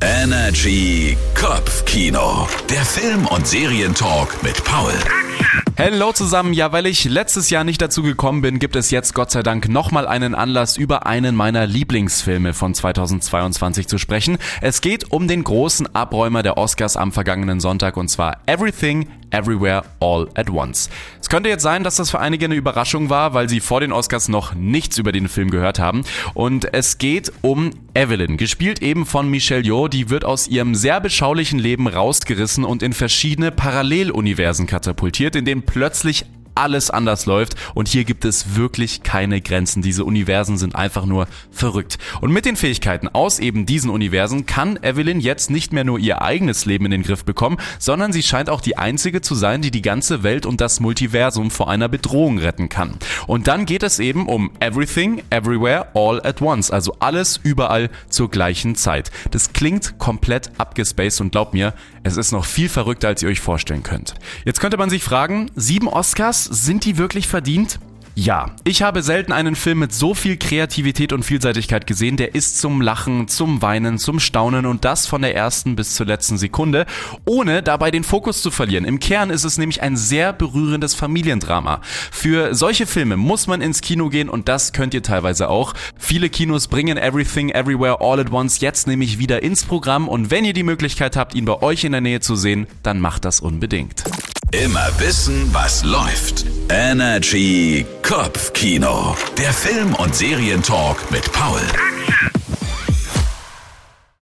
Energy Kopfkino. Der Film- und Serientalk mit Paul. Hallo zusammen, ja, weil ich letztes Jahr nicht dazu gekommen bin, gibt es jetzt Gott sei Dank nochmal einen Anlass, über einen meiner Lieblingsfilme von 2022 zu sprechen. Es geht um den großen Abräumer der Oscars am vergangenen Sonntag und zwar Everything, Everywhere, All at Once. Es könnte jetzt sein, dass das für einige eine Überraschung war, weil sie vor den Oscars noch nichts über den Film gehört haben. Und es geht um Evelyn, gespielt eben von Michelle Yeoh, die wird aus ihrem sehr beschaulichen Leben rausgerissen und in verschiedene Paralleluniversen katapultiert, in denen plötzlich alles anders läuft und hier gibt es wirklich keine Grenzen. Diese Universen sind einfach nur verrückt. Und mit den Fähigkeiten aus eben diesen Universen kann Evelyn jetzt nicht mehr nur ihr eigenes Leben in den Griff bekommen, sondern sie scheint auch die einzige zu sein, die die ganze Welt und das Multiversum vor einer Bedrohung retten kann. Und dann geht es eben um Everything, Everywhere, All at Once, also alles überall zur gleichen Zeit. Das klingt komplett abgespaced und glaubt mir, es ist noch viel verrückter, als ihr euch vorstellen könnt. Jetzt könnte man sich fragen, sieben Oscars, sind die wirklich verdient? Ja, ich habe selten einen Film mit so viel Kreativität und Vielseitigkeit gesehen. Der ist zum Lachen, zum Weinen, zum Staunen und das von der ersten bis zur letzten Sekunde, ohne dabei den Fokus zu verlieren. Im Kern ist es nämlich ein sehr berührendes Familiendrama. Für solche Filme muss man ins Kino gehen und das könnt ihr teilweise auch. Viele Kinos bringen Everything Everywhere All at Once jetzt nämlich wieder ins Programm und wenn ihr die Möglichkeit habt, ihn bei euch in der Nähe zu sehen, dann macht das unbedingt. Immer wissen, was läuft. Energy Kopfkino. Der Film- und Serientalk mit Paul.